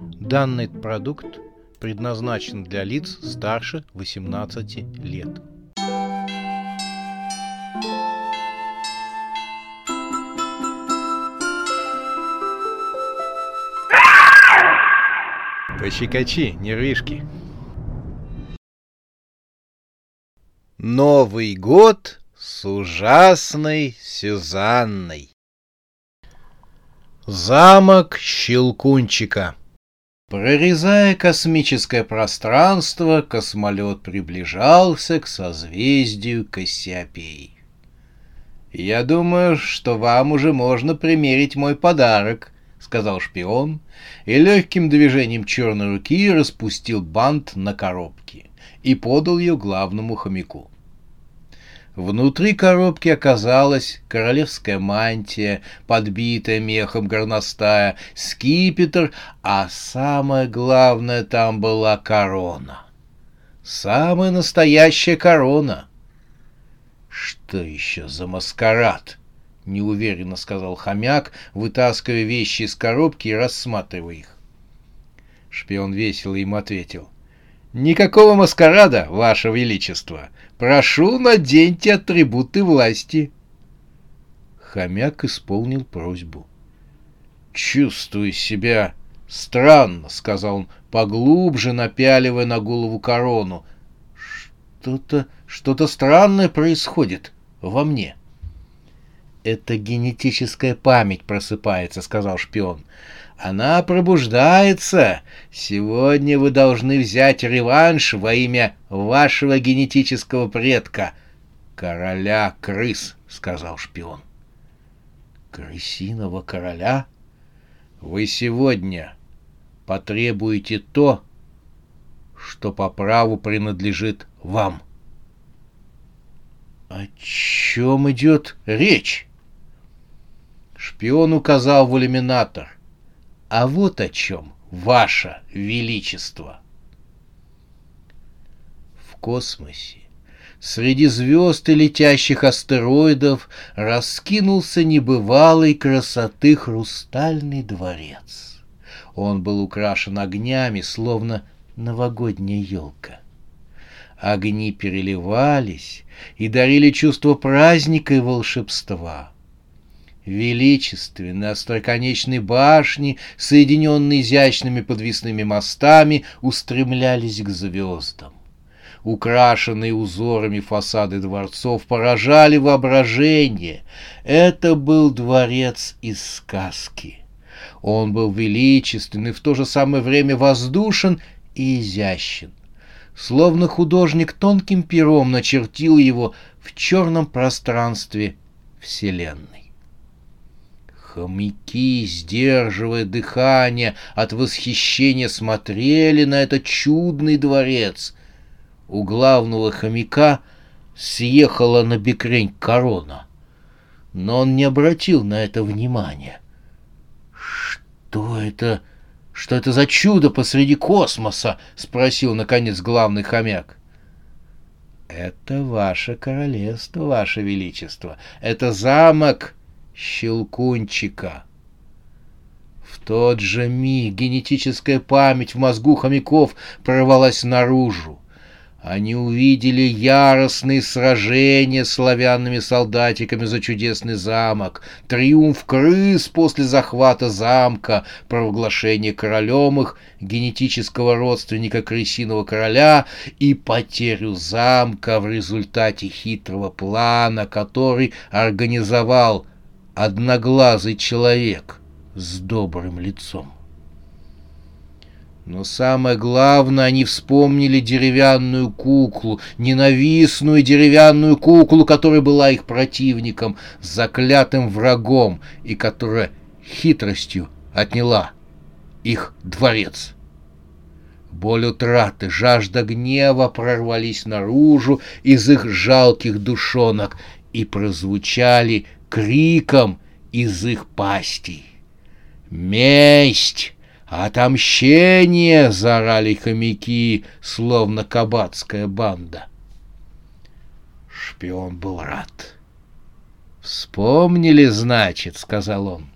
Данный продукт предназначен для лиц старше 18 лет. Пощекочи, нервишки. Новый год с ужасной Сюзанной. Замок Щелкунчика. Прорезая космическое пространство, космолет приближался к созвездию Кассиопей. «Я думаю, что вам уже можно примерить мой подарок», — сказал шпион, и легким движением черной руки распустил бант на коробке и подал ее главному хомяку. Внутри коробки оказалась королевская мантия, подбитая мехом горностая, скипетр, а самое главное там была корона. Самая настоящая корона. Что еще за маскарад? Неуверенно сказал хомяк, вытаскивая вещи из коробки и рассматривая их. Шпион весело им ответил. «Никакого маскарада, Ваше Величество! Прошу, наденьте атрибуты власти. Хомяк исполнил просьбу. Чувствую себя странно, сказал он, поглубже напяливая на голову корону. Что-то, что-то странное происходит во мне. Это генетическая память просыпается, сказал шпион. Она пробуждается. Сегодня вы должны взять реванш во имя вашего генетического предка, короля крыс, сказал шпион. Крысиного короля? Вы сегодня потребуете то, что по праву принадлежит вам. О чем идет речь? Шпион указал в иллюминатор. А вот о чем, ваше величество. В космосе среди звезд и летящих астероидов раскинулся небывалой красоты хрустальный дворец. Он был украшен огнями, словно новогодняя елка. Огни переливались и дарили чувство праздника и волшебства. Величественные остроконечные башни, соединенные изящными подвесными мостами, устремлялись к звездам. Украшенные узорами фасады дворцов поражали воображение. Это был дворец из сказки. Он был величествен и в то же самое время воздушен и изящен. Словно художник тонким пером начертил его в черном пространстве Вселенной. Хомяки, сдерживая дыхание от восхищения, смотрели на этот чудный дворец. У главного хомяка съехала на бекрень корона, но он не обратил на это внимания. «Что это? Что это за чудо посреди космоса?» — спросил, наконец, главный хомяк. «Это ваше королевство, ваше величество. Это замок Щелкунчика. В тот же миг генетическая память в мозгу хомяков прорвалась наружу. Они увидели яростные сражения с славянными солдатиками за чудесный замок, триумф крыс после захвата замка, провозглашение королем их генетического родственника крысиного короля и потерю замка в результате хитрого плана, который организовал одноглазый человек с добрым лицом. Но самое главное, они вспомнили деревянную куклу, ненавистную деревянную куклу, которая была их противником, заклятым врагом, и которая хитростью отняла их дворец. Боль утраты, жажда гнева прорвались наружу из их жалких душонок и прозвучали криком из их пастей. «Месть! Отомщение!» — заорали хомяки, словно кабацкая банда. Шпион был рад. «Вспомнили, значит», — сказал он.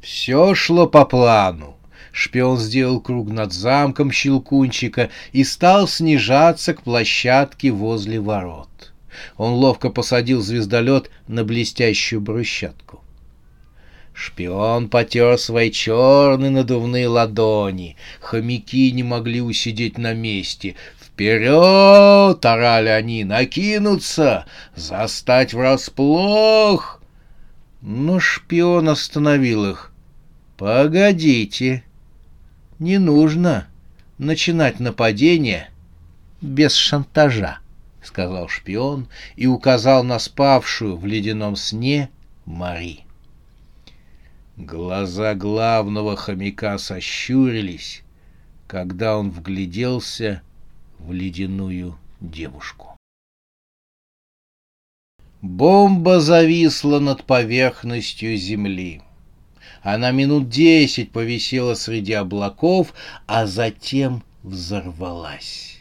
Все шло по плану. Шпион сделал круг над замком Щелкунчика и стал снижаться к площадке возле ворот. Он ловко посадил звездолет на блестящую брусчатку. Шпион потер свои черные надувные ладони. Хомяки не могли усидеть на месте. «Вперед!» — орали они. «Накинуться! Застать врасплох!» Но шпион остановил их. «Погодите! Не нужно начинать нападение без шантажа», — сказал шпион и указал на спавшую в ледяном сне Мари. Глаза главного хомяка сощурились, когда он вгляделся в ледяную девушку. Бомба зависла над поверхностью земли. Она минут десять повисела среди облаков, а затем взорвалась.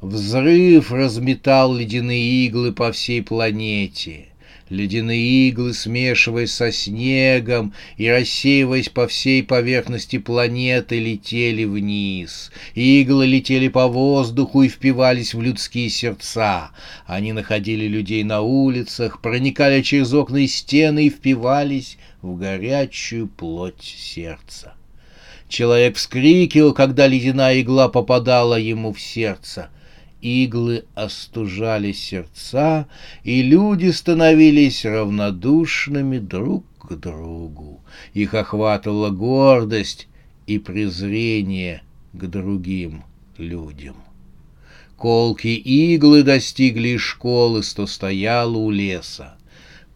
Взрыв разметал ледяные иглы по всей планете. Ледяные иглы, смешиваясь со снегом и рассеиваясь по всей поверхности планеты, летели вниз. Иглы летели по воздуху и впивались в людские сердца. Они находили людей на улицах, проникали через окна и стены и впивались в горячую плоть сердца. Человек вскрикивал, когда ледяная игла попадала ему в сердце — иглы остужали сердца, и люди становились равнодушными друг к другу. Их охватывала гордость и презрение к другим людям. Колки иглы достигли школы, что стояла у леса.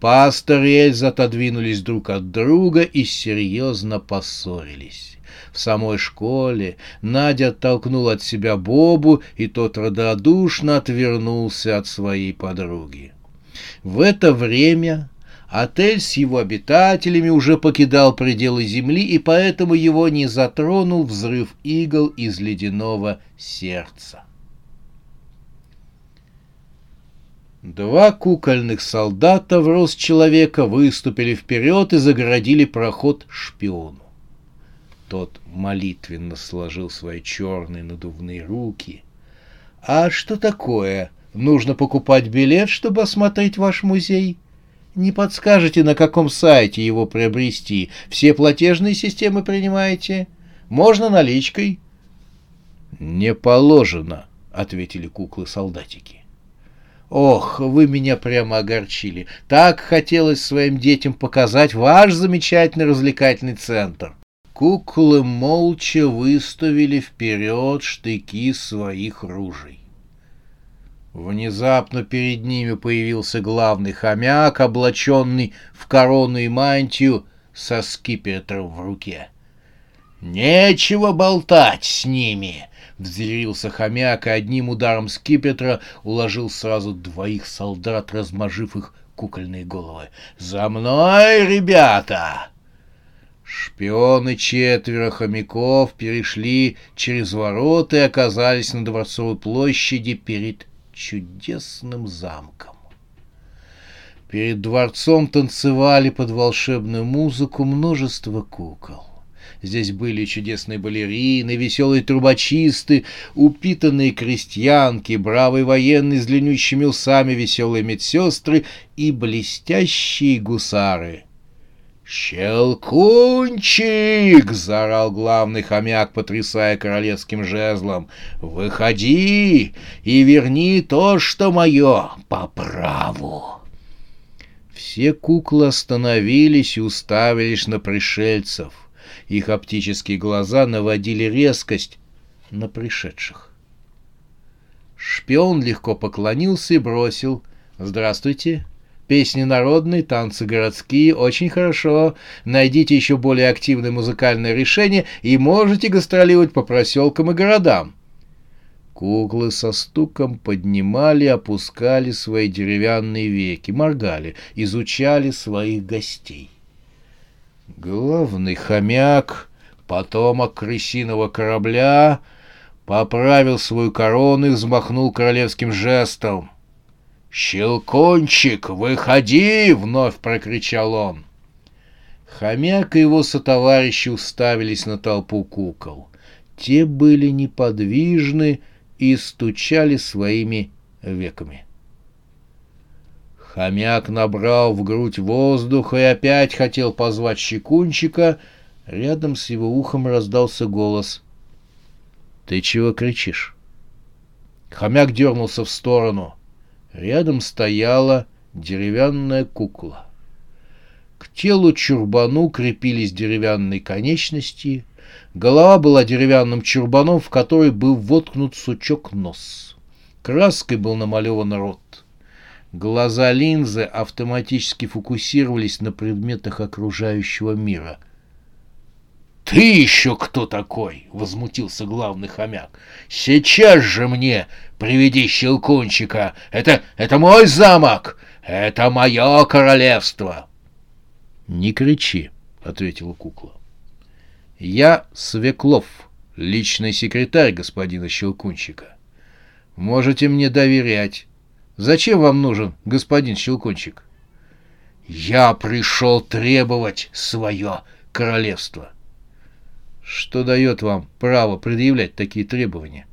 Пастор и Эльза отодвинулись друг от друга и серьезно поссорились в самой школе, Надя оттолкнула от себя Бобу, и тот радодушно отвернулся от своей подруги. В это время отель с его обитателями уже покидал пределы земли, и поэтому его не затронул взрыв игл из ледяного сердца. Два кукольных солдата в рост человека выступили вперед и загородили проход шпиону. Тот молитвенно сложил свои черные надувные руки. «А что такое? Нужно покупать билет, чтобы осмотреть ваш музей?» Не подскажете, на каком сайте его приобрести? Все платежные системы принимаете? Можно наличкой? Не положено, ответили куклы-солдатики. Ох, вы меня прямо огорчили. Так хотелось своим детям показать ваш замечательный развлекательный центр. Куклы молча выставили вперед штыки своих ружей. Внезапно перед ними появился главный хомяк, облаченный в корону и мантию со скипетром в руке. «Нечего болтать с ними!» — взъярился хомяк и одним ударом скипетра уложил сразу двоих солдат, размажив их кукольные головы. «За мной, ребята!» Шпионы четверо хомяков перешли через ворота и оказались на Дворцовой площади перед чудесным замком. Перед дворцом танцевали под волшебную музыку множество кукол. Здесь были чудесные балерины, веселые трубочисты, упитанные крестьянки, бравые военные с длиннющими усами, веселые медсестры и блестящие гусары — «Щелкунчик!» — заорал главный хомяк, потрясая королевским жезлом. «Выходи и верни то, что мое, по праву!» Все куклы остановились и уставились на пришельцев. Их оптические глаза наводили резкость на пришедших. Шпион легко поклонился и бросил «Здравствуйте, Песни народные, танцы городские, очень хорошо. Найдите еще более активное музыкальное решение и можете гастролировать по проселкам и городам. Куклы со стуком поднимали, опускали свои деревянные веки, моргали, изучали своих гостей. Главный хомяк, потомок крысиного корабля, поправил свою корону и взмахнул королевским жестом. «Щелкунчик, выходи!» — вновь прокричал он. Хомяк и его сотоварищи уставились на толпу кукол. Те были неподвижны и стучали своими веками. Хомяк набрал в грудь воздуха и опять хотел позвать щекунчика. Рядом с его ухом раздался голос. «Ты чего кричишь?» Хомяк дернулся в сторону. Рядом стояла деревянная кукла. К телу чурбану крепились деревянные конечности. Голова была деревянным чурбаном, в который был воткнут сучок нос. Краской был намалеван рот. Глаза линзы автоматически фокусировались на предметах окружающего мира. «Ты еще кто такой?» — возмутился главный хомяк. «Сейчас же мне приведи щелкунчика! Это, это мой замок! Это мое королевство!» «Не кричи», — ответила кукла. «Я Свеклов, личный секретарь господина Щелкунчика. Можете мне доверять. Зачем вам нужен господин Щелкунчик?» «Я пришел требовать свое королевство». «Что дает вам право предъявлять такие требования?»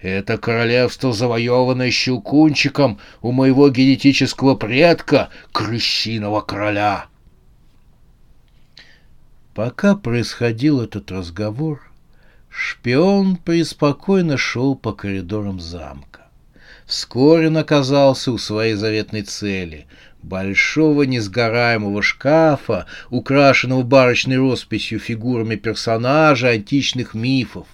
Это королевство, завоеванное Щелкунчиком у моего генетического предка, крысиного короля. Пока происходил этот разговор, шпион преспокойно шел по коридорам замка. Вскоре он оказался у своей заветной цели — большого несгораемого шкафа, украшенного барочной росписью фигурами персонажей античных мифов.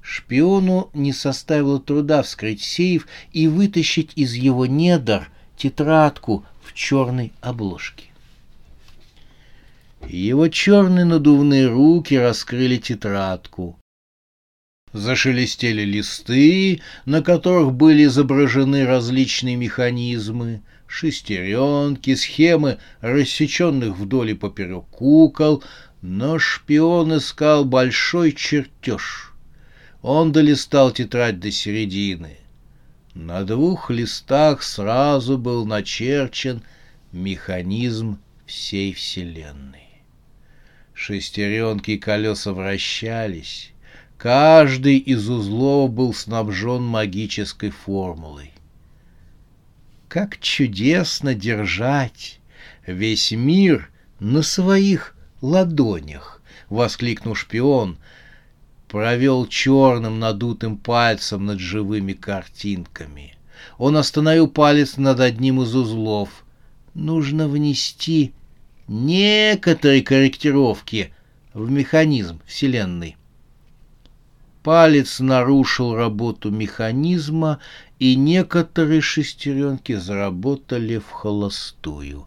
Шпиону не составило труда вскрыть сейф и вытащить из его недр тетрадку в черной обложке. Его черные надувные руки раскрыли тетрадку. Зашелестели листы, на которых были изображены различные механизмы, шестеренки, схемы рассеченных вдоль и поперек кукол, но шпион искал большой чертеж. Он долистал тетрадь до середины. На двух листах сразу был начерчен механизм всей Вселенной. Шестеренки и колеса вращались. Каждый из узлов был снабжен магической формулой. Как чудесно держать весь мир на своих ладонях! — воскликнул шпион, провел черным надутым пальцем над живыми картинками. Он остановил палец над одним из узлов. Нужно внести некоторые корректировки в механизм Вселенной. Палец нарушил работу механизма, и некоторые шестеренки заработали в холостую.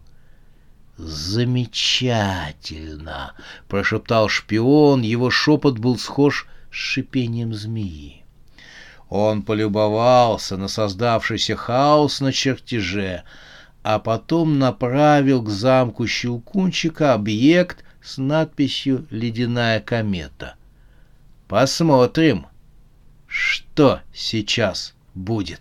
«Замечательно!» — прошептал шпион, его шепот был схож с шипением змеи. Он полюбовался на создавшийся хаос на чертеже — а потом направил к замку Щелкунчика объект с надписью «Ледяная комета». Посмотрим, что сейчас будет.